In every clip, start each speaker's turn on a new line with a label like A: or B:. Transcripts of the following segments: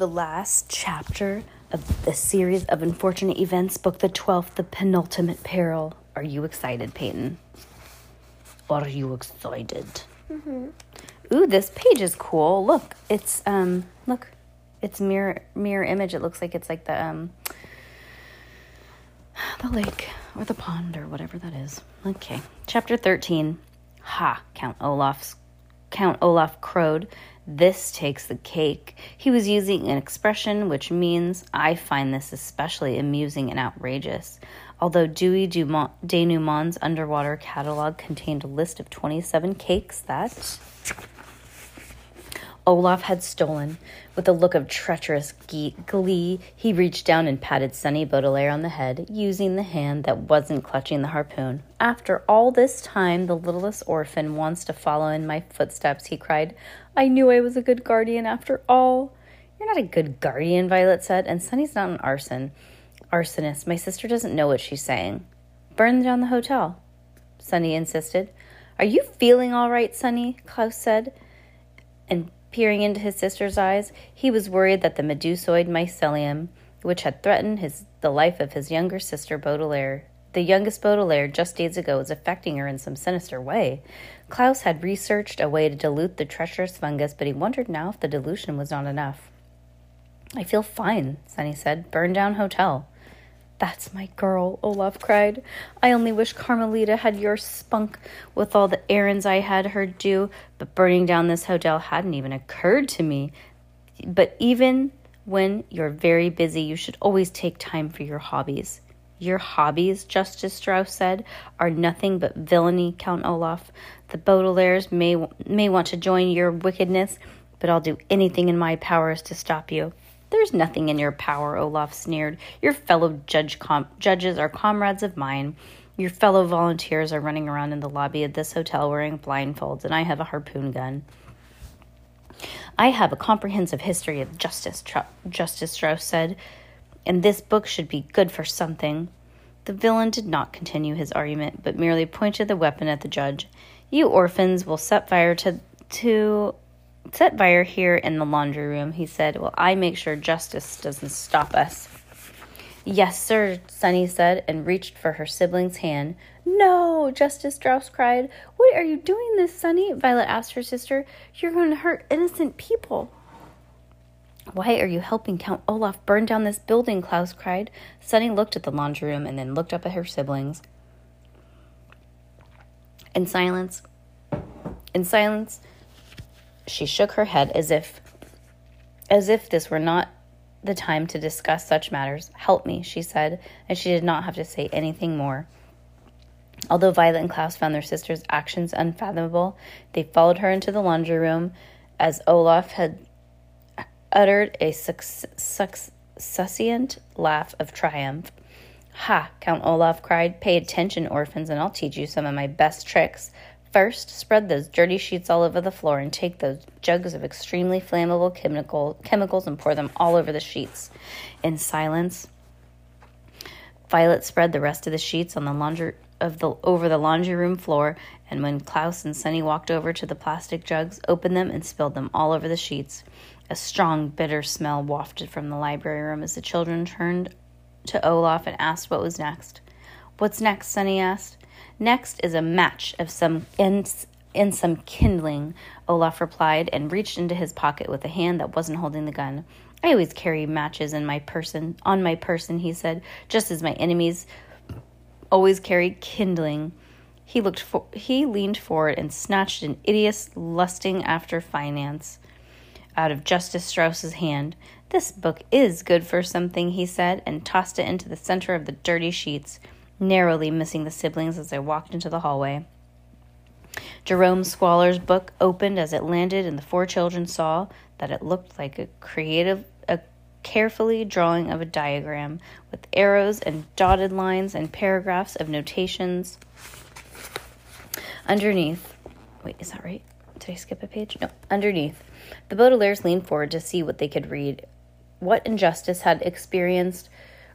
A: The last chapter of the series of unfortunate events, book the 12th, The Penultimate Peril. Are you excited, Peyton? Are you excited? Mm-hmm. Ooh, this page is cool. Look, it's um look, it's mirror mirror image. It looks like it's like the um the lake or the pond or whatever that is. Okay. Chapter 13. Ha, Count Olaf's Count Olaf crowed. This takes the cake. He was using an expression which means I find this especially amusing and outrageous. Although Dewey Dumont, Denouement's underwater catalog contained a list of 27 cakes that Olaf had stolen. With a look of treacherous glee, he reached down and patted Sunny Baudelaire on the head, using the hand that wasn't clutching the harpoon. After all this time, the littlest orphan wants to follow in my footsteps, he cried. I knew I was a good guardian after all. You're not a good guardian, Violet said, and Sunny's not an arson. Arsonist, my sister doesn't know what she's saying. Burn down the hotel, Sunny insisted. Are you feeling all right, Sunny? Klaus said and peering into his sister's eyes, he was worried that the medusoid mycelium, which had threatened his the life of his younger sister Baudelaire, the youngest Baudelaire just days ago, was affecting her in some sinister way. Klaus had researched a way to dilute the treacherous fungus, but he wondered now if the dilution was not enough. I feel fine, Sunny said. Burn down hotel. That's my girl, Olaf cried. I only wish Carmelita had your spunk with all the errands I had her do, but burning down this hotel hadn't even occurred to me. But even when you're very busy, you should always take time for your hobbies. Your hobbies, Justice Strauss said, are nothing but villainy, Count Olaf. The Baudelaires may, may want to join your wickedness, but I'll do anything in my powers to stop you. There's nothing in your power, Olaf sneered. Your fellow judge com- judges are comrades of mine. Your fellow volunteers are running around in the lobby of this hotel wearing blindfolds, and I have a harpoon gun. I have a comprehensive history of justice, Tr- Justice Strauss said, and this book should be good for something. The villain did not continue his argument, but merely pointed the weapon at the judge. You orphans will set fire to to set fire here in the laundry room, he said. Well, I make sure justice doesn't stop us. Yes, sir, Sunny said, and reached for her sibling's hand. No, Justice Strauss cried. What are you doing this, Sunny? Violet asked her sister. You're going to hurt innocent people. Why are you helping Count Olaf burn down this building? Klaus cried. Sunny looked at the laundry room and then looked up at her siblings. In silence, in silence, she shook her head as if as if this were not the time to discuss such matters. Help me, she said, and she did not have to say anything more. Although Violet and Klaus found their sister's actions unfathomable, they followed her into the laundry room as Olaf had uttered a succinct laugh of triumph. Ha, Count Olaf cried. Pay attention, orphans, and I'll teach you some of my best tricks. First, spread those dirty sheets all over the floor and take those jugs of extremely flammable chemical, chemicals and pour them all over the sheets. In silence, Violet spread the rest of the sheets on the laundry of the over the laundry room floor, and when Klaus and Sunny walked over to the plastic jugs, opened them and spilled them all over the sheets. A strong, bitter smell wafted from the library room as the children turned to Olaf and asked what was next. What's next? Sunny asked. Next is a match of some in, in some kindling, Olaf replied, and reached into his pocket with a hand that wasn't holding the gun. I always carry matches in my person on my person, he said, just as my enemies always carry kindling. He looked for, he leaned forward and snatched an idiot's lusting after finance out of Justice Strauss's hand. This book is good for something, he said, and tossed it into the center of the dirty sheets, narrowly missing the siblings as they walked into the hallway. Jerome Squalor's book opened as it landed, and the four children saw that it looked like a creative, a carefully drawing of a diagram with arrows and dotted lines and paragraphs of notations underneath. Wait, is that right? Did I skip a page? No, underneath. The Baudelaires leaned forward to see what they could read. What injustice had experienced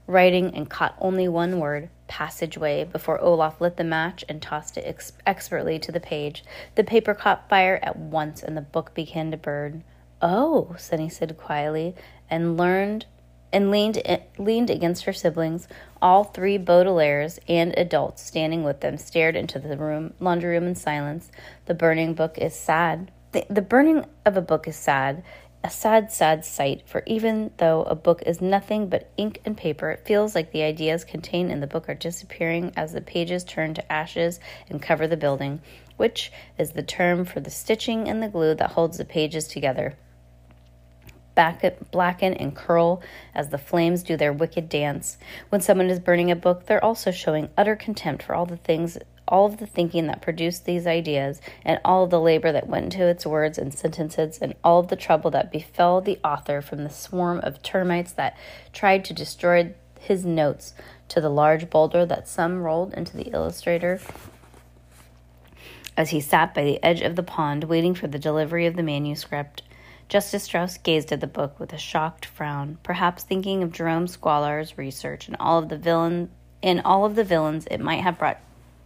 A: writing and caught only one word, passageway, before Olaf lit the match and tossed it ex- expertly to the page. The paper caught fire at once and the book began to burn. Oh, Sunny said quietly, and learned and leaned eh, leaned against her siblings. All three Baudelaires and adults standing with them stared into the room laundry room in silence. The burning book is sad. The, the burning of a book is sad, a sad, sad sight, for even though a book is nothing but ink and paper, it feels like the ideas contained in the book are disappearing as the pages turn to ashes and cover the building, which is the term for the stitching and the glue that holds the pages together. Back, Blacken and curl as the flames do their wicked dance. When someone is burning a book, they're also showing utter contempt for all the things all of the thinking that produced these ideas, and all of the labor that went into its words and sentences, and all of the trouble that befell the author from the swarm of termites that tried to destroy his notes to the large boulder that some rolled into the illustrator as he sat by the edge of the pond waiting for the delivery of the manuscript. Justice Strauss gazed at the book with a shocked frown, perhaps thinking of Jerome Squalor's research and all of the villain and all of the villains it might have brought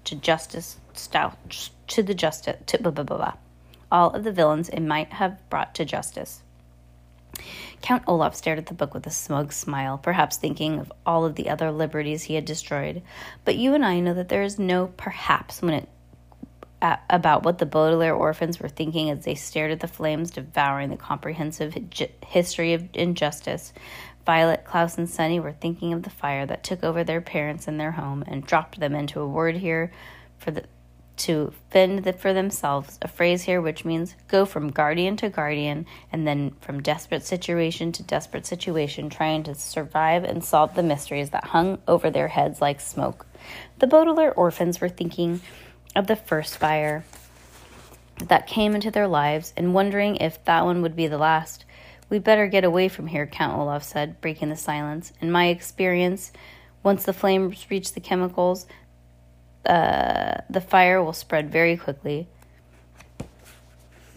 A: to justice stout to the justice to blah, blah, blah, blah. all of the villains it might have brought to justice. Count Olaf stared at the book with a smug smile, perhaps thinking of all of the other liberties he had destroyed. But you and I know that there is no perhaps when it about what the Baudelaire orphans were thinking as they stared at the flames devouring the comprehensive history of injustice Violet, Klaus, and Sunny were thinking of the fire that took over their parents and their home and dropped them into a word here for the to fend the, for themselves, a phrase here which means go from guardian to guardian and then from desperate situation to desperate situation, trying to survive and solve the mysteries that hung over their heads like smoke. The Baudelaire orphans were thinking of the first fire that came into their lives and wondering if that one would be the last. We'd better get away from here, Count Olaf said, breaking the silence. In my experience, once the flames reach the chemicals, uh, the fire will spread very quickly.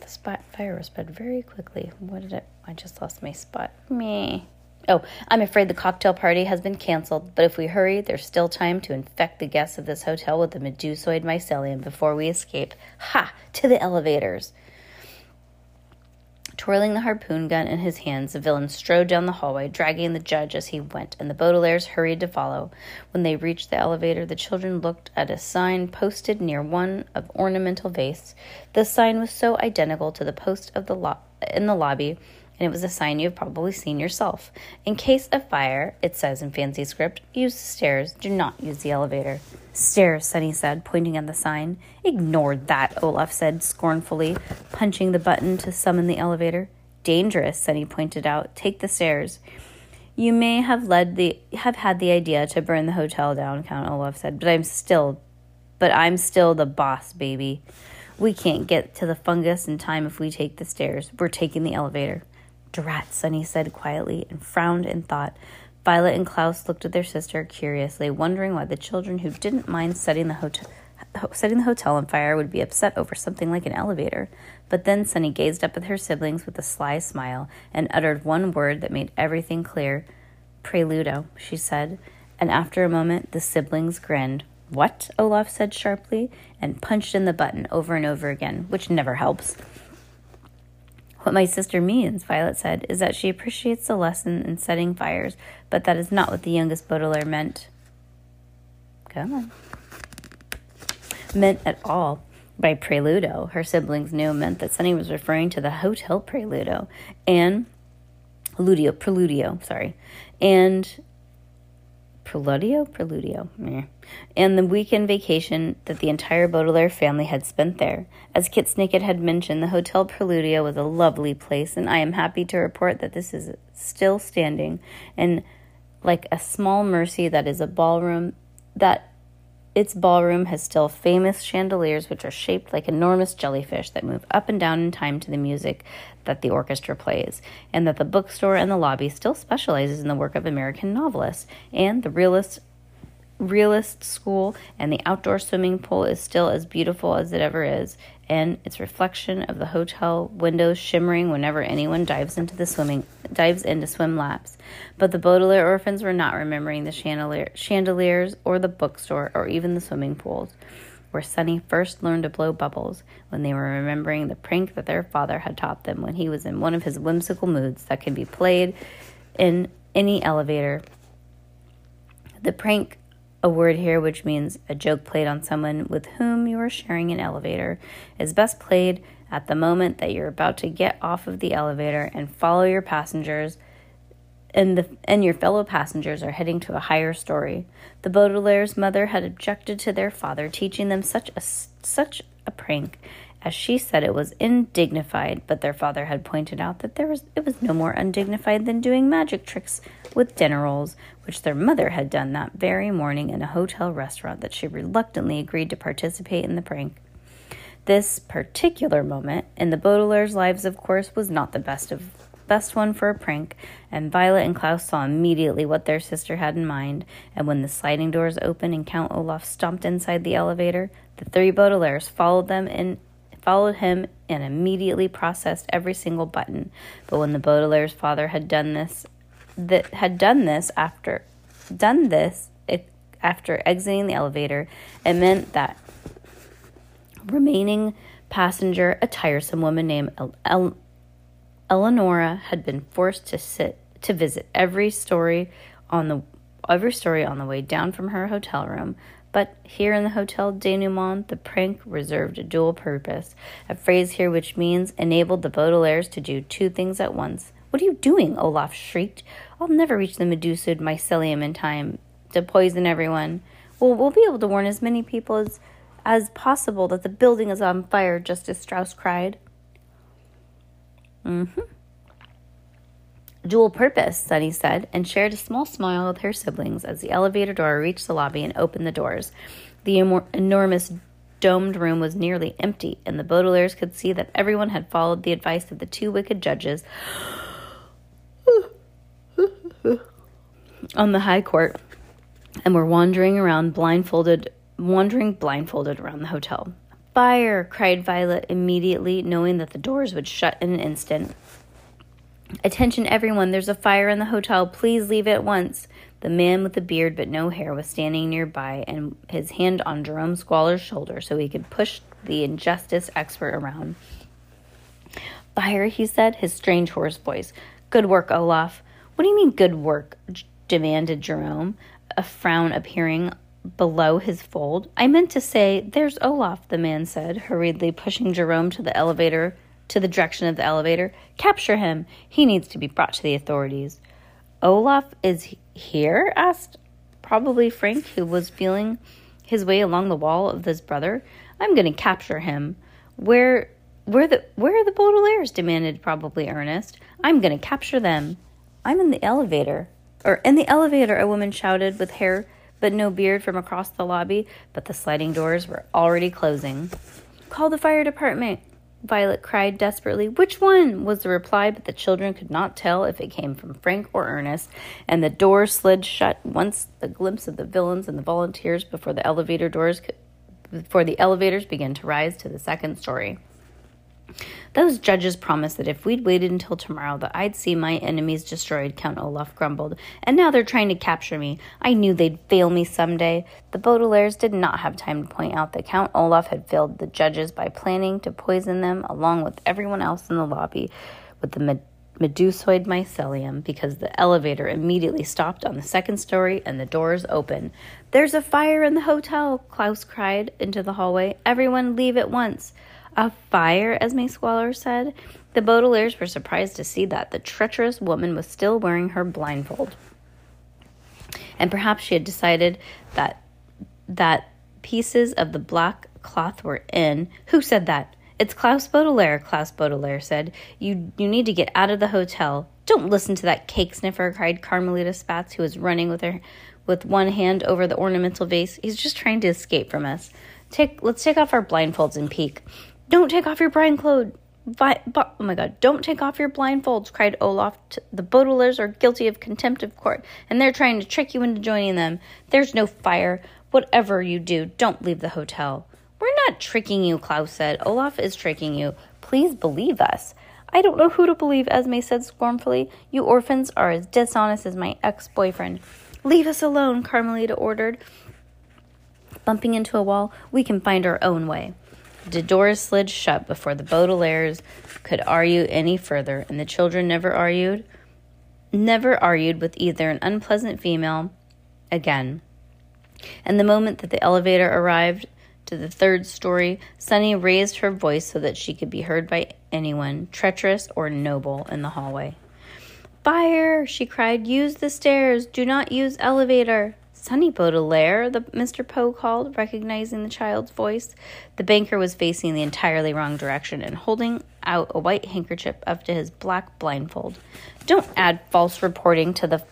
A: The spot fire will spread very quickly. What did it? I just lost my spot. Me. Oh, I'm afraid the cocktail party has been canceled, but if we hurry, there's still time to infect the guests of this hotel with the medusoid mycelium before we escape. Ha! To the elevators. Twirling the harpoon gun in his hands, the villain strode down the hallway, dragging the judge as he went, and the Baudelaires hurried to follow. When they reached the elevator, the children looked at a sign posted near one of ornamental vase. The sign was so identical to the post of the lo- in the lobby and it was a sign you've probably seen yourself. In case of fire, it says in fancy script, use the stairs, do not use the elevator. Stairs, Sunny said, pointing at the sign. Ignore that, Olaf said scornfully, punching the button to summon the elevator. Dangerous, Sunny pointed out. Take the stairs. You may have led the have had the idea to burn the hotel down, Count Olaf said, but I'm still but I'm still the boss, baby. We can't get to the fungus in time if we take the stairs. We're taking the elevator. Drat, Sunny said quietly and frowned in thought. Violet and Klaus looked at their sister curiously, wondering why the children who didn't mind setting the hotel setting the hotel on fire would be upset over something like an elevator. But then Sunny gazed up at her siblings with a sly smile and uttered one word that made everything clear. Preludo, she said, and after a moment the siblings grinned. What? Olaf said sharply, and punched in the button over and over again, which never helps. What my sister means, Violet said, is that she appreciates the lesson in setting fires, but that is not what the youngest Baudelaire meant. Come on. Meant at all. By preludo, her siblings knew meant that Sunny was referring to the hotel preludo and Ludio, preludio, sorry, and Preludio? Preludio. And the weekend vacation that the entire Baudelaire family had spent there. As Kit Snicket had mentioned, the Hotel Preludio was a lovely place, and I am happy to report that this is still standing. And like a small mercy that is a ballroom, that its ballroom has still famous chandeliers which are shaped like enormous jellyfish that move up and down in time to the music that the orchestra plays, and that the bookstore and the lobby still specializes in the work of American novelists, and the realist realist school and the outdoor swimming pool is still as beautiful as it ever is, and its reflection of the hotel windows shimmering whenever anyone dives into the swimming dives into swim laps. But the Baudelaire orphans were not remembering the chandelier, chandeliers or the bookstore or even the swimming pools where Sunny first learned to blow bubbles when they were remembering the prank that their father had taught them when he was in one of his whimsical moods that can be played in any elevator. The prank a word here which means a joke played on someone with whom you are sharing an elevator is best played at the moment that you're about to get off of the elevator and follow your passengers and the and your fellow passengers are heading to a higher story. The Baudelaire's mother had objected to their father teaching them such a such a prank as she said it was indignified, but their father had pointed out that there was it was no more undignified than doing magic tricks with dinner rolls, which their mother had done that very morning in a hotel restaurant that she reluctantly agreed to participate in the prank. This particular moment in the Baudelaire's lives, of course, was not the best of best one for a prank, and Violet and Klaus saw immediately what their sister had in mind, and when the sliding doors opened and Count Olaf stomped inside the elevator, the three Baudelaires followed them in followed him and immediately processed every single button. But when the Baudelaire's father had done this, that had done this after done this it, after exiting the elevator, it meant that remaining passenger, a tiresome woman named El- El- Eleonora, had been forced to sit to visit every story on the every story on the way down from her hotel room. But here in the Hotel Denouement, the prank reserved a dual purpose, a phrase here which means enabled the Baudelaires to do two things at once. What are you doing? Olaf shrieked. I'll never reach the Medusoid mycelium in time to poison everyone. Well, we'll be able to warn as many people as, as possible that the building is on fire, Justice Strauss cried. Mm-hmm. Dual purpose, Sunny said, and shared a small smile with her siblings as the elevator door reached the lobby and opened the doors. The enormous domed room was nearly empty, and the Baudelaires could see that everyone had followed the advice of the two wicked judges on the high court and were wandering around blindfolded wandering blindfolded around the hotel. Fire! cried Violet immediately, knowing that the doors would shut in an instant. Attention, everyone, there's a fire in the hotel. Please leave at once. The man with the beard but no hair was standing nearby and his hand on Jerome Squalor's shoulder so he could push the injustice expert around. Fire, he said, his strange hoarse voice. Good work, Olaf. What do you mean, good work? demanded Jerome, a frown appearing below his fold. I meant to say, there's Olaf, the man said, hurriedly pushing Jerome to the elevator to the direction of the elevator. Capture him. He needs to be brought to the authorities. Olaf is here? asked probably Frank, who was feeling his way along the wall of his brother. I'm going to capture him. Where where the where are the Baudelaires? demanded probably Ernest. I'm going to capture them. I'm in the elevator. Or in the elevator, a woman shouted with hair but no beard from across the lobby, but the sliding doors were already closing. Call the fire department, Violet cried desperately. Which one? was the reply, but the children could not tell if it came from Frank or Ernest, and the door slid shut once the glimpse of the villains and the volunteers before the elevator doors could, before the elevators began to rise to the second story. Those judges promised that if we'd waited until tomorrow that I'd see my enemies destroyed, Count Olaf grumbled. And now they're trying to capture me. I knew they'd fail me someday. The Baudelaires did not have time to point out that Count Olaf had failed the judges by planning to poison them along with everyone else in the lobby with the med- Medusoid mycelium because the elevator immediately stopped on the second story and the doors opened. There's a fire in the hotel, Klaus cried into the hallway. Everyone leave at once. A fire, Esme Squalor said. The Baudelaires were surprised to see that the treacherous woman was still wearing her blindfold. And perhaps she had decided that that pieces of the black cloth were in. Who said that? It's Klaus Baudelaire, Klaus Baudelaire said. You you need to get out of the hotel. Don't listen to that cake sniffer, cried Carmelita Spats, who was running with her with one hand over the ornamental vase. He's just trying to escape from us. Take, let's take off our blindfolds and peek. Don't take off your blindfold. Vi- oh my god, don't take off your blindfolds, cried Olaf. The Baudelaires are guilty of contempt of court, and they're trying to trick you into joining them. There's no fire. Whatever you do, don't leave the hotel. We're not tricking you, Klaus said. Olaf is tricking you. Please believe us. I don't know who to believe, Esme said scornfully. You orphans are as dishonest as my ex boyfriend. Leave us alone, Carmelita ordered. Bumping into a wall, we can find our own way. The doors slid shut before the Baudelaires could argue any further, and the children never argued, never argued with either an unpleasant female again. And the moment that the elevator arrived to the third story, Sunny raised her voice so that she could be heard by anyone, treacherous or noble, in the hallway. Fire! she cried. Use the stairs. Do not use elevator. Sunny Baudelaire, the Mr. Poe called, recognizing the child's voice. The banker was facing the entirely wrong direction and holding out a white handkerchief up to his black blindfold. Don't add false reporting to the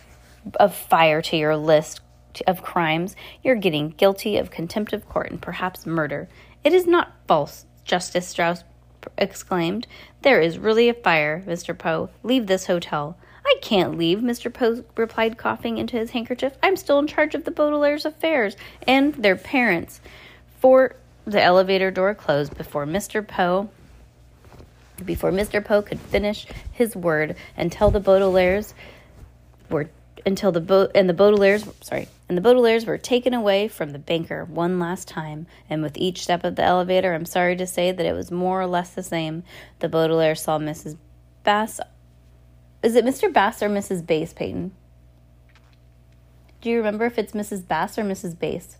A: of fire to your list of crimes. You're getting guilty of contempt of court and perhaps murder. It is not false, Justice Strauss exclaimed. There is really a fire, Mr. Poe. Leave this hotel. I can't leave, Mr. Poe replied, coughing into his handkerchief. I'm still in charge of the Baudelaire's affairs and their parents. For the elevator door closed before Mr. Poe before Mr. Poe could finish his word and tell the Baudelaires were until the boat and the Baudelaires sorry and the Baudelaires were taken away from the banker one last time. And with each step of the elevator, I'm sorry to say that it was more or less the same. The Baudelaire saw Mrs. Bass is it Mr. Bass or Mrs. Bass, Peyton? Do you remember if it's Mrs. Bass or Mrs. Bass?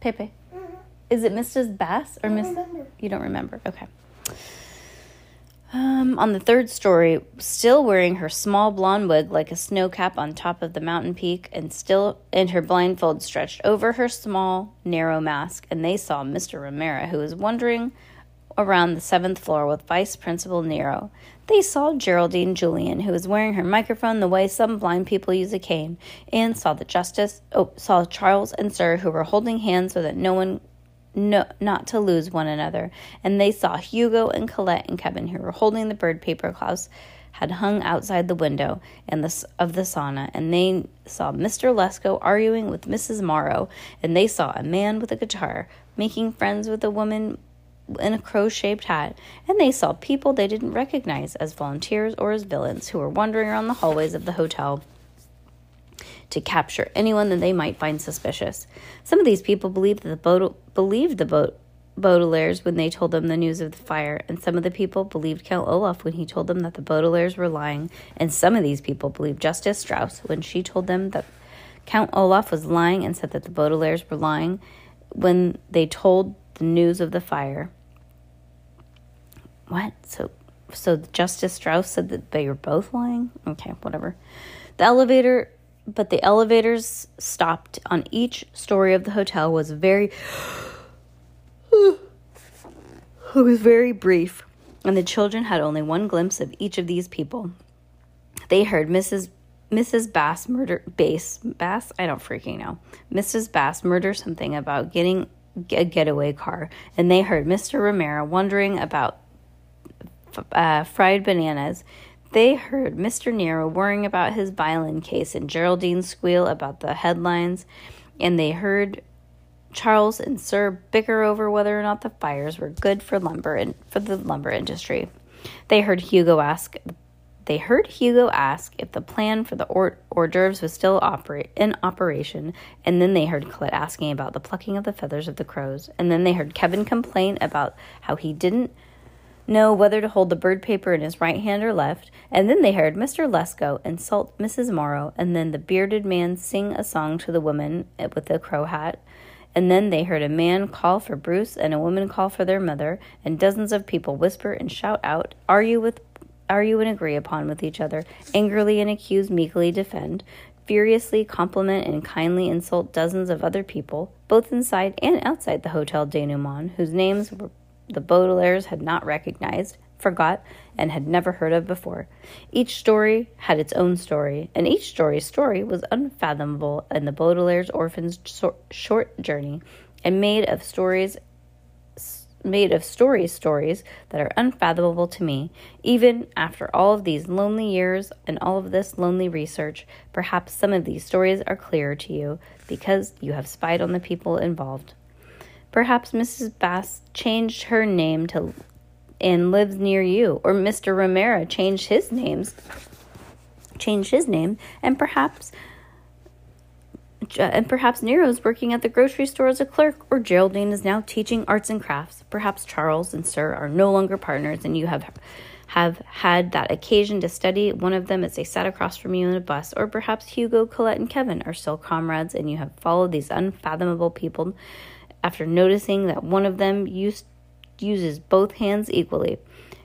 A: Pepe. Mm-hmm. Is it Mrs. Bass or Miss? You don't remember. Okay. Um, on the third story, still wearing her small blonde wig like a snow cap on top of the mountain peak, and still and her blindfold stretched over her small, narrow mask, and they saw Mr. Romero, who was wandering around the seventh floor with Vice Principal Nero. They saw Geraldine Julienne, who was wearing her microphone the way some blind people use a cane, and saw the justice, oh, saw Charles and Sir, who were holding hands so that no one, no, not to lose one another. And they saw Hugo and Colette and Kevin, who were holding the bird paper Klaus had hung outside the window and the, of the sauna, and they saw Mr. Lesko arguing with Mrs. Morrow, and they saw a man with a guitar making friends with a woman in a crow shaped hat, and they saw people they didn't recognize as volunteers or as villains who were wandering around the hallways of the hotel to capture anyone that they might find suspicious. Some of these people believed the Baud- believed the boat Baudelaires when they told them the news of the fire, and some of the people believed Count Olaf when he told them that the Baudelaires were lying, and some of these people believed Justice Strauss when she told them that Count Olaf was lying and said that the Baudelaires were lying when they told the news of the fire. What? So, so Justice Strauss said that they were both lying? Okay, whatever. The elevator, but the elevators stopped on each story of the hotel was very. it was very brief, and the children had only one glimpse of each of these people. They heard Mrs. Mrs. Bass murder Bass Bass. I don't freaking know. Mrs. Bass murder something about getting a getaway car, and they heard Mr. Romero wondering about uh, fried bananas. They heard Mr. Nero worrying about his violin case and Geraldine squeal about the headlines, and they heard Charles and Sir bicker over whether or not the fires were good for lumber and for the lumber industry. They heard Hugo ask they heard Hugo ask if the plan for the hors, d'oeuvres was still in operation, and then they heard Colette asking about the plucking of the feathers of the crows, and then they heard Kevin complain about how he didn't know whether to hold the bird paper in his right hand or left, and then they heard Mr. Lesko insult Mrs. Morrow, and then the bearded man sing a song to the woman with the crow hat, and then they heard a man call for Bruce and a woman call for their mother, and dozens of people whisper and shout out, Are you with argue and agree upon with each other, angrily and accuse, meekly defend, furiously compliment and kindly insult dozens of other people, both inside and outside the Hotel Denouement, whose names the Baudelaires had not recognized, forgot, and had never heard of before. Each story had its own story, and each story's story was unfathomable in the Baudelaire's orphan's short journey, and made of stories made of stories stories that are unfathomable to me even after all of these lonely years and all of this lonely research perhaps some of these stories are clearer to you because you have spied on the people involved. Perhaps mrs bass changed her name to and lives near you or mr romero changed his names changed his name and perhaps and perhaps Nero is working at the grocery store as a clerk, or Geraldine is now teaching arts and crafts. Perhaps Charles and Sir are no longer partners, and you have have had that occasion to study one of them as they sat across from you in a bus, or perhaps Hugo, Colette, and Kevin are still comrades, and you have followed these unfathomable people after noticing that one of them used, uses both hands equally.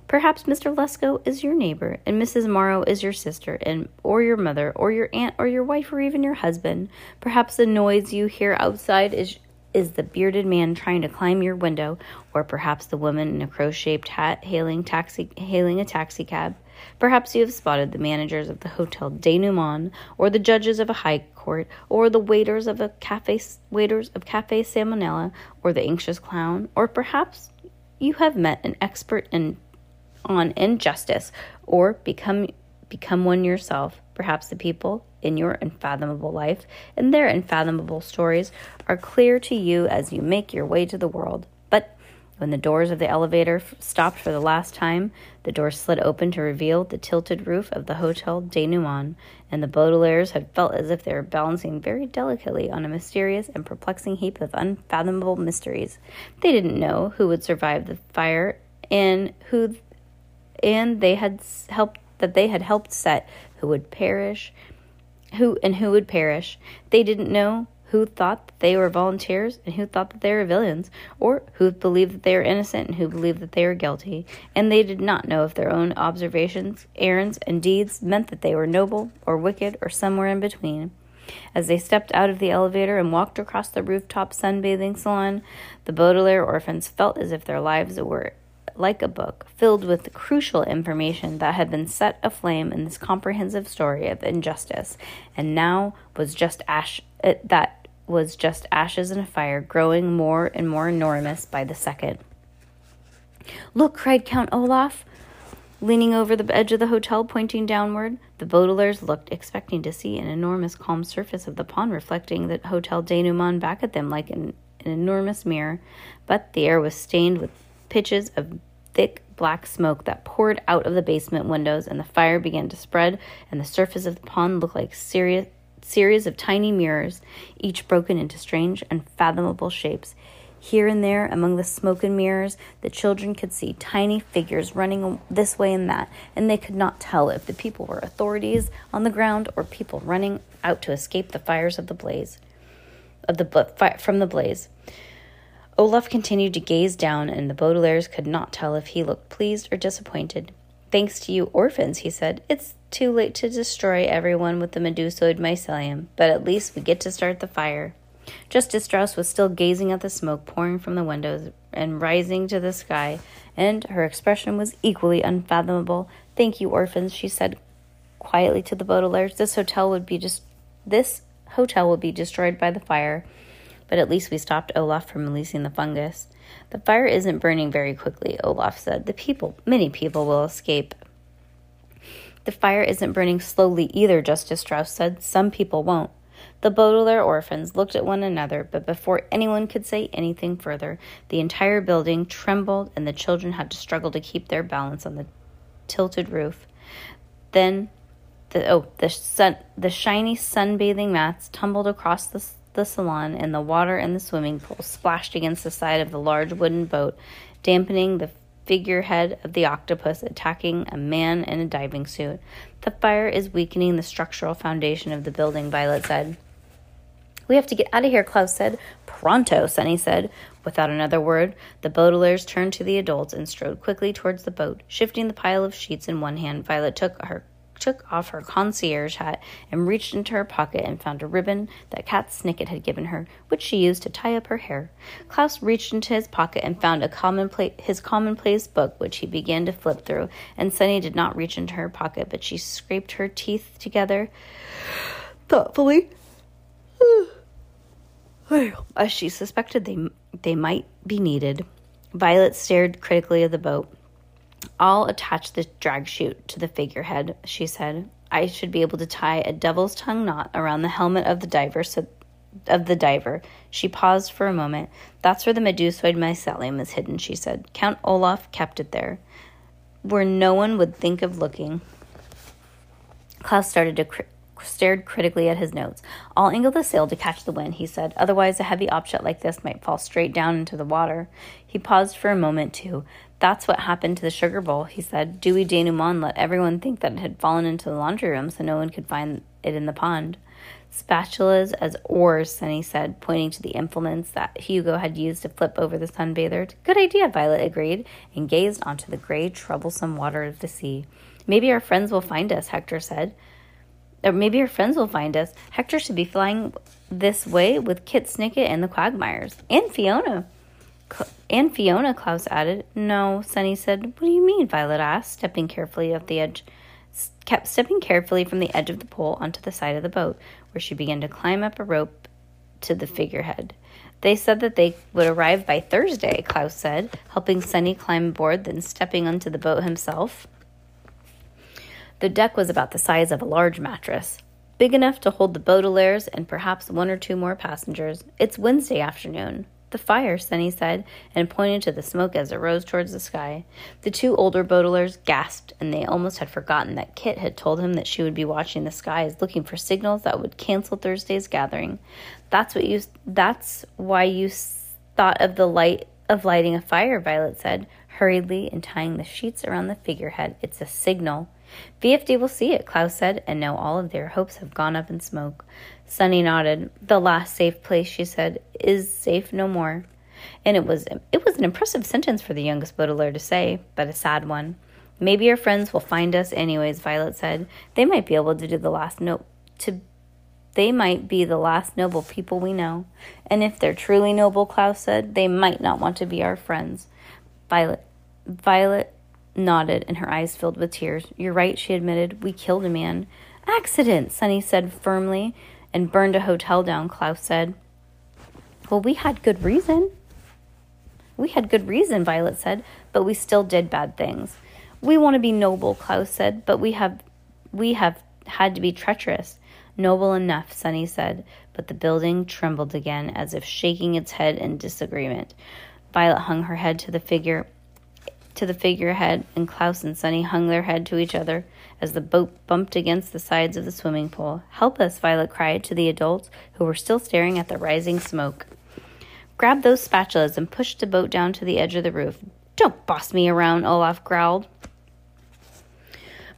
A: Perhaps Mr. Lesko is your neighbor, and Mrs. Morrow is your sister, and or your mother, or your aunt, or your wife, or even your husband. Perhaps the noise you hear outside is is the bearded man trying to climb your window, or perhaps the woman in a crow-shaped hat hailing taxi hailing a taxi cab. Perhaps you have spotted the managers of the Hotel Denouement, or the judges of a high court, or the waiters of a cafe waiters of Cafe Salmonella, or the anxious clown, or perhaps you have met an expert in on injustice or become become one yourself. Perhaps the people in your unfathomable life and their unfathomable stories are clear to you as you make your way to the world. But when the doors of the elevator stopped for the last time, the door slid open to reveal the tilted roof of the Hotel Denouement, and the Baudelaires had felt as if they were balancing very delicately on a mysterious and perplexing heap of unfathomable mysteries. They didn't know who would survive the fire and who and they had helped that they had helped set who would perish who and who would perish. They didn't know who thought that they were volunteers and who thought that they were villains or who believed that they were innocent and who believed that they were guilty. And they did not know if their own observations errands and deeds meant that they were noble or wicked or somewhere in between. As they stepped out of the elevator and walked across the rooftop sunbathing salon, the Baudelaire orphans felt as if their lives were like a book, filled with crucial information that had been set aflame in this comprehensive story of injustice, and now was just ash it, uh, that was just ashes in a fire, growing more and more enormous by the second. Look, cried Count Olaf, leaning over the edge of the hotel, pointing downward. The Baudelaires looked, expecting to see an enormous calm surface of the pond reflecting the Hotel Denouement back at them like an, an enormous mirror, but the air was stained with pitches of thick black smoke that poured out of the basement windows, and the fire began to spread, and the surface of the pond looked like serious series of tiny mirrors, each broken into strange, unfathomable shapes. Here and there, among the smoke and mirrors, the children could see tiny figures running this way and that, and they could not tell if the people were authorities on the ground or people running out to escape the fires of the blaze, of the from the blaze. Olaf continued to gaze down, and the Baudelaires could not tell if he looked pleased or disappointed. Thanks to you orphans, he said, it's too late to destroy everyone with the medusoid mycelium, but at least we get to start the fire. Just as Strauss was still gazing at the smoke pouring from the windows and rising to the sky, and her expression was equally unfathomable. Thank you, orphans, she said quietly to the Baudelaires. This hotel would be just this hotel would be destroyed by the fire, but at least we stopped Olaf from releasing the fungus. The fire isn't burning very quickly, Olaf said. The people, many people will escape. The fire isn't burning slowly either, Justice Strauss said. Some people won't. The Baudelaire orphans looked at one another, but before anyone could say anything further, the entire building trembled and the children had to struggle to keep their balance on the tilted roof. Then the oh the sun the shiny sunbathing mats tumbled across the the salon, and the water in the swimming pool splashed against the side of the large wooden boat, dampening the figurehead of the octopus attacking a man in a diving suit. The fire is weakening the structural foundation of the building, Violet said. We have to get out of here, Klaus said. Pronto, Sunny said. Without another word, the Baudelaires turned to the adults and strode quickly towards the boat. Shifting the pile of sheets in one hand, Violet took her took off her concierge hat and reached into her pocket and found a ribbon that Cat Snicket had given her, which she used to tie up her hair. Klaus reached into his pocket and found a commonplace, his commonplace book, which he began to flip through. And Sunny did not reach into her pocket, but she scraped her teeth together thoughtfully, as she suspected they they might be needed. Violet stared critically at the boat. I'll attach the drag chute to the figurehead, she said. I should be able to tie a devil's tongue knot around the helmet of the diver so of the diver. She paused for a moment. That's where the medusoid mycelium is hidden, she said. Count Olaf kept it there, where no one would think of looking. Klaus started to cr- stared critically at his notes. I'll angle the sail to catch the wind, he said. Otherwise, a heavy object like this might fall straight down into the water. He paused for a moment, too. That's what happened to the sugar bowl, he said. Dewey denouement let everyone think that it had fallen into the laundry room so no one could find it in the pond. Spatulas as oars, Sunny said, pointing to the implements that Hugo had used to flip over the sunbather. Good idea, Violet agreed, and gazed onto the gray, troublesome water of the sea. Maybe our friends will find us, Hector said. Or maybe our friends will find us. Hector should be flying this way with Kit Snicket and the Quagmires. And Fiona. And Fiona, Klaus added. No, Sunny said. What do you mean? Violet asked, stepping carefully off the edge kept stepping carefully from the edge of the pole onto the side of the boat, where she began to climb up a rope to the figurehead. They said that they would arrive by Thursday, Klaus said, helping Sunny climb aboard, then stepping onto the boat himself. The deck was about the size of a large mattress, big enough to hold the Baudelaires and perhaps one or two more passengers. It's Wednesday afternoon. The fire, Sunny said, and pointed to the smoke as it rose towards the sky. The two older Baudelaires gasped, and they almost had forgotten that Kit had told him that she would be watching the skies, looking for signals that would cancel Thursday's gathering. That's what you. That's why you thought of the light of lighting a fire. Violet said hurriedly and tying the sheets around the figurehead. It's a signal. VFD will see it, Klaus said, and now all of their hopes have gone up in smoke. Sunny nodded. The last safe place, she said, is safe no more. And it was it was an impressive sentence for the youngest Baudelaire to say, but a sad one. Maybe our friends will find us anyways, Violet said. They might be able to do the last note to they might be the last noble people we know. And if they're truly noble, Klaus said, they might not want to be our friends. Violet Violet nodded and her eyes filled with tears. You're right, she admitted. We killed a man. Accident, Sunny said firmly and burned a hotel down, Klaus said. Well, we had good reason. We had good reason, Violet said, but we still did bad things. We want to be noble, Klaus said, but we have we have had to be treacherous. Noble enough, Sunny said, but the building trembled again as if shaking its head in disagreement. Violet hung her head to the figure to the figurehead, and Klaus and Sunny hung their head to each other as the boat bumped against the sides of the swimming pool. Help us, Violet cried to the adults who were still staring at the rising smoke. Grab those spatulas and push the boat down to the edge of the roof. Don't boss me around, Olaf growled.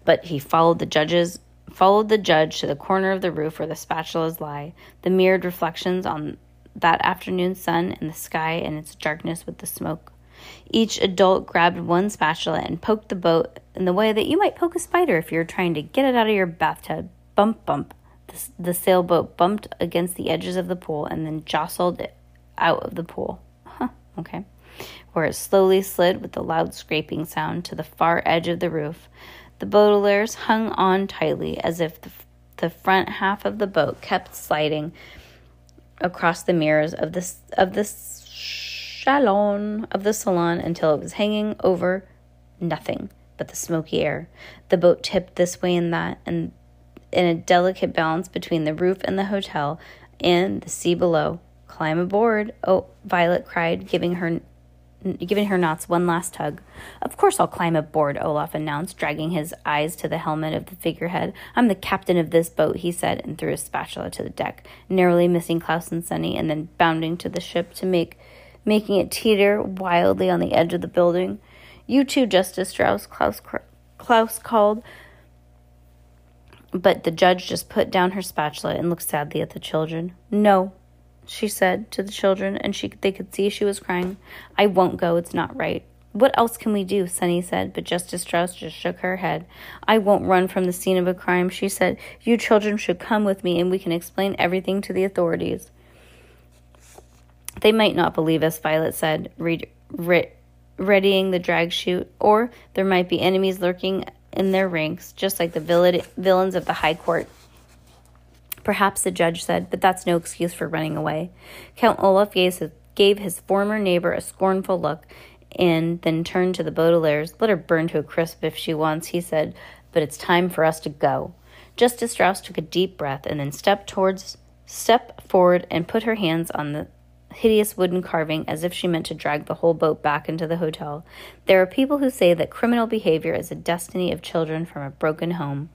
A: But he followed the judges followed the judge to the corner of the roof where the spatulas lie, the mirrored reflections on that afternoon sun and the sky and its darkness with the smoke. Each adult grabbed one spatula and poked the boat in the way that you might poke a spider if you're trying to get it out of your bathtub. Bump, bump. The, the sailboat bumped against the edges of the pool and then jostled it out of the pool. Huh, okay. Where it slowly slid with a loud scraping sound to the far edge of the roof. The Baudelaires hung on tightly as if the, the front half of the boat kept sliding across the mirrors of the, of the salon of the salon until it was hanging over nothing but the smoky air. The boat tipped this way and that, and in a delicate balance between the roof and the hotel and the sea below. Climb aboard, oh, Violet cried, giving her giving her knots one last tug. Of course I'll climb aboard, Olaf announced, dragging his eyes to the helmet of the figurehead. I'm the captain of this boat, he said, and threw a spatula to the deck, narrowly missing Klaus and Sunny, and then bounding to the ship to make making it teeter wildly on the edge of the building. You too, Justice Strauss, Klaus, Klaus called. But the judge just put down her spatula and looked sadly at the children. No, she said to the children, and she they could see she was crying. I won't go. It's not right. What else can we do? Sunny said, but Justice Strauss just shook her head. I won't run from the scene of a crime, she said. You children should come with me and we can explain everything to the authorities. They might not believe us, Violet said, re- re- readying the drag chute, or there might be enemies lurking in their ranks, just like the villain- villains of the High Court. Perhaps the judge said, but that's no excuse for running away. Count Olaf gave his, gave his former neighbor a scornful look and then turned to the Baudelaires. Let her burn to a crisp if she wants, he said, but it's time for us to go. Justice Strauss took a deep breath and then stepped towards stepped forward and put her hands on the hideous wooden carving as if she meant to drag the whole boat back into the hotel. There are people who say that criminal behavior is a destiny of children from a broken home.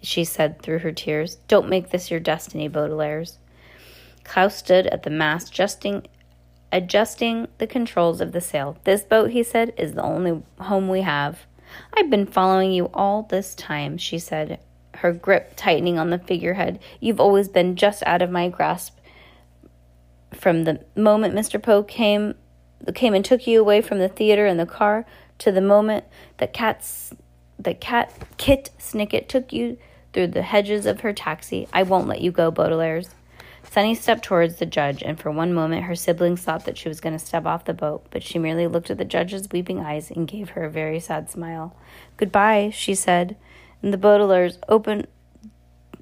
A: She said through her tears, Don't make this your destiny, Baudelaires. Klaus stood at the mast, adjusting, adjusting the controls of the sail. This boat, he said, is the only home we have. I've been following you all this time, she said, her grip tightening on the figurehead. You've always been just out of my grasp from the moment Mr. Poe came came and took you away from the theater in the car to the moment that cat's the cat Kit Snicket took you through the hedges of her taxi. I won't let you go, Baudelaires. Sunny stepped towards the judge, and for one moment her siblings thought that she was going to step off the boat, but she merely looked at the judge's weeping eyes and gave her a very sad smile. Goodbye, she said, and the Baudelaires opened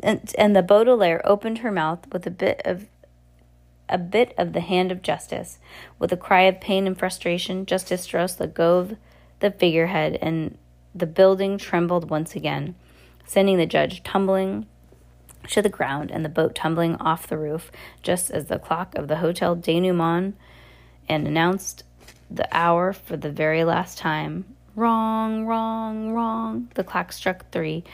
A: and, and the Baudelaire opened her mouth with a bit of a bit of the hand of justice. With a cry of pain and frustration, Justice Strauss let go of the figurehead, and the building trembled once again, sending the judge tumbling to the ground and the boat tumbling off the roof, just as the clock of the Hotel Denouement and announced the hour for the very last time. Wrong, wrong, wrong. The clock struck three.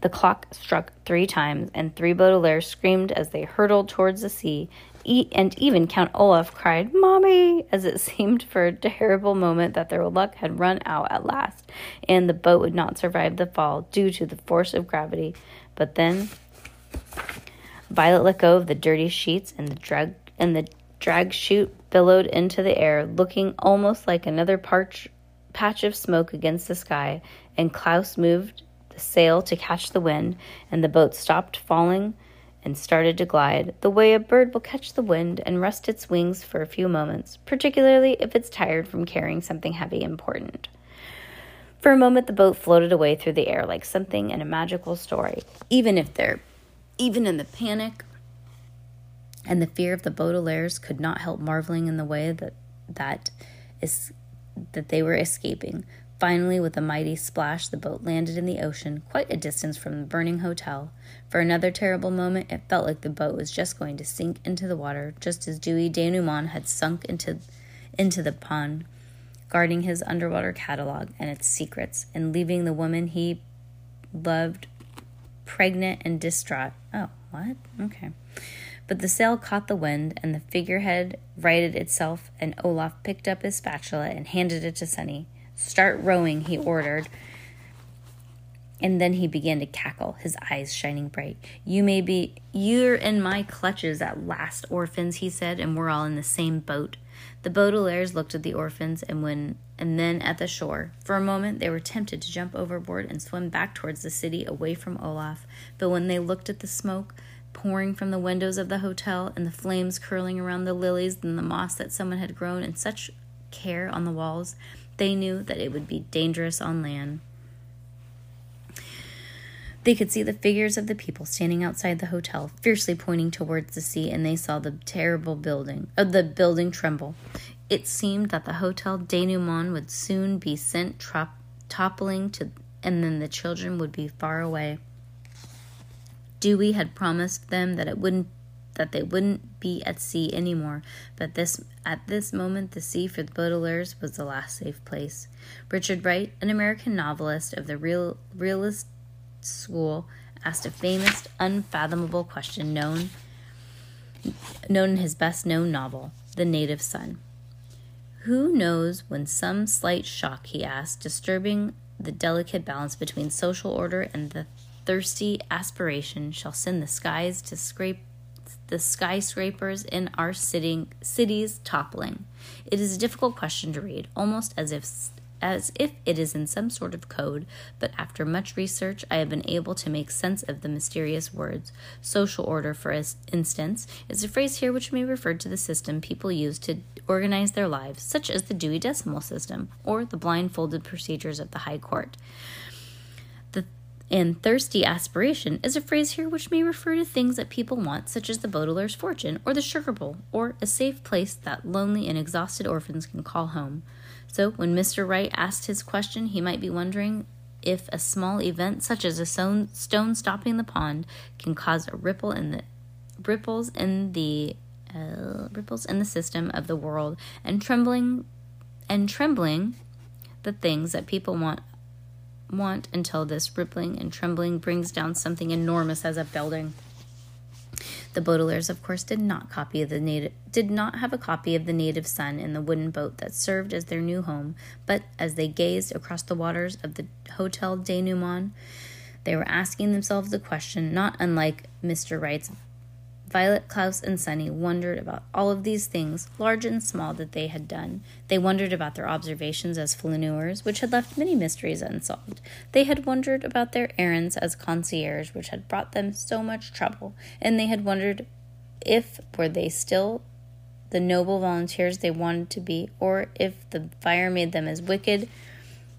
A: The clock struck three times, and three Baudelaires screamed as they hurtled towards the sea, and even Count Olaf cried, Mommy! as it seemed for a terrible moment that their luck had run out at last, and the boat would not survive the fall due to the force of gravity. But then Violet let go of the dirty sheets, and the drag and the drag chute billowed into the air, looking almost like another parch, patch of smoke against the sky. And Klaus moved the sail to catch the wind, and the boat stopped falling and started to glide, the way a bird will catch the wind and rest its wings for a few moments, particularly if it's tired from carrying something heavy and important. For a moment, the boat floated away through the air like something in a magical story. Even if they're, even in the panic and the fear of the Baudelaires could not help marveling in the way that that is that they were escaping. Finally, with a mighty splash, the boat landed in the ocean, quite a distance from the burning hotel. For another terrible moment, it felt like the boat was just going to sink into the water, just as Dewey Denouement had sunk into, into the pond, guarding his underwater catalog and its secrets, and leaving the woman he loved pregnant and distraught. Oh, what? Okay. But the sail caught the wind, and the figurehead righted itself, and Olaf picked up his spatula and handed it to Sunny. Start rowing, he ordered. And then he began to cackle, his eyes shining bright. You may be, you're in my clutches at last, orphans, he said, and we're all in the same boat. The Baudelaires looked at the orphans and when and then at the shore. For a moment they were tempted to jump overboard and swim back towards the city away from Olaf, but when they looked at the smoke pouring from the windows of the hotel and the flames curling around the lilies and the moss that someone had grown in such care on the walls, they knew that it would be dangerous on land. They could see the figures of the people standing outside the hotel, fiercely pointing towards the sea, and they saw the terrible building, uh, the building tremble. It seemed that the Hotel Denouement would soon be sent trop- toppling to, and then the children would be far away. Dewey had promised them that it wouldn't that they wouldn't be at sea anymore, but this at this moment the sea for the Baudelaires was the last safe place. Richard Wright, an American novelist of the real realist school, asked a famous, unfathomable question known known in his best known novel, The Native Son. Who knows when some slight shock, he asked, disturbing the delicate balance between social order and the thirsty aspiration, shall send the skies to scrape the skyscrapers in our sitting, cities toppling? It is a difficult question to read, almost as if as if it is in some sort of code, but after much research, I have been able to make sense of the mysterious words. Social order, for instance, is a phrase here which may refer to the system people use to organize their lives, such as the Dewey Decimal System or the blindfolded procedures of the High Court. And thirsty aspiration is a phrase here which may refer to things that people want, such as the Baudelaire's fortune or the sugar bowl, or a safe place that lonely and exhausted orphans can call home. So, when Mr. Wright asked his question, he might be wondering if a small event such as a stone stopping the pond can cause a ripple in the ripples in the uh, ripples in the system of the world and trembling and trembling the things that people want want until this rippling and trembling brings down something enormous as a building. The Baudelaires, of course, did not copy the native did not have a copy of the Native Son in the wooden boat that served as their new home, but as they gazed across the waters of the Hotel Denouement, they were asking themselves the question not unlike Mr. Wright's Violet, Klaus, and Sunny wondered about all of these things, large and small, that they had done. They wondered about their observations as flaneurs, which had left many mysteries unsolved. They had wondered about their errands as concierge, which had brought them so much trouble. And they had wondered if were they still the noble volunteers they wanted to be, or if the fire made them as wicked,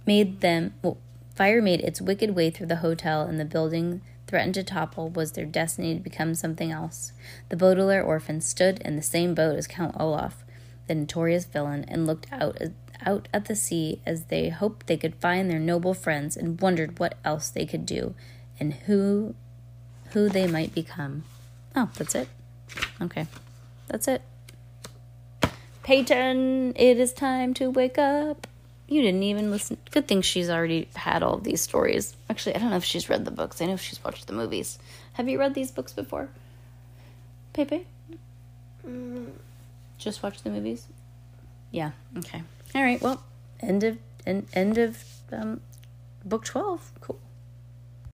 A: made them well, fire made its wicked way through the hotel and the building threatened to topple was their destiny to become something else. The Baudelaire orphans stood in the same boat as Count Olaf, the notorious villain, and looked out out at the sea as they hoped they could find their noble friends and wondered what else they could do and who who they might become. Oh, that's it. Okay. That's it. Peyton, it is time to wake up. You didn't even listen. Good thing she's already had all of these stories. Actually, I don't know if she's read the books. I know she's watched the movies. Have you read these books before? Pepe? Mm. Just watch the movies? Yeah. Okay. All right. Well, end of end, end of um, book 12. Cool.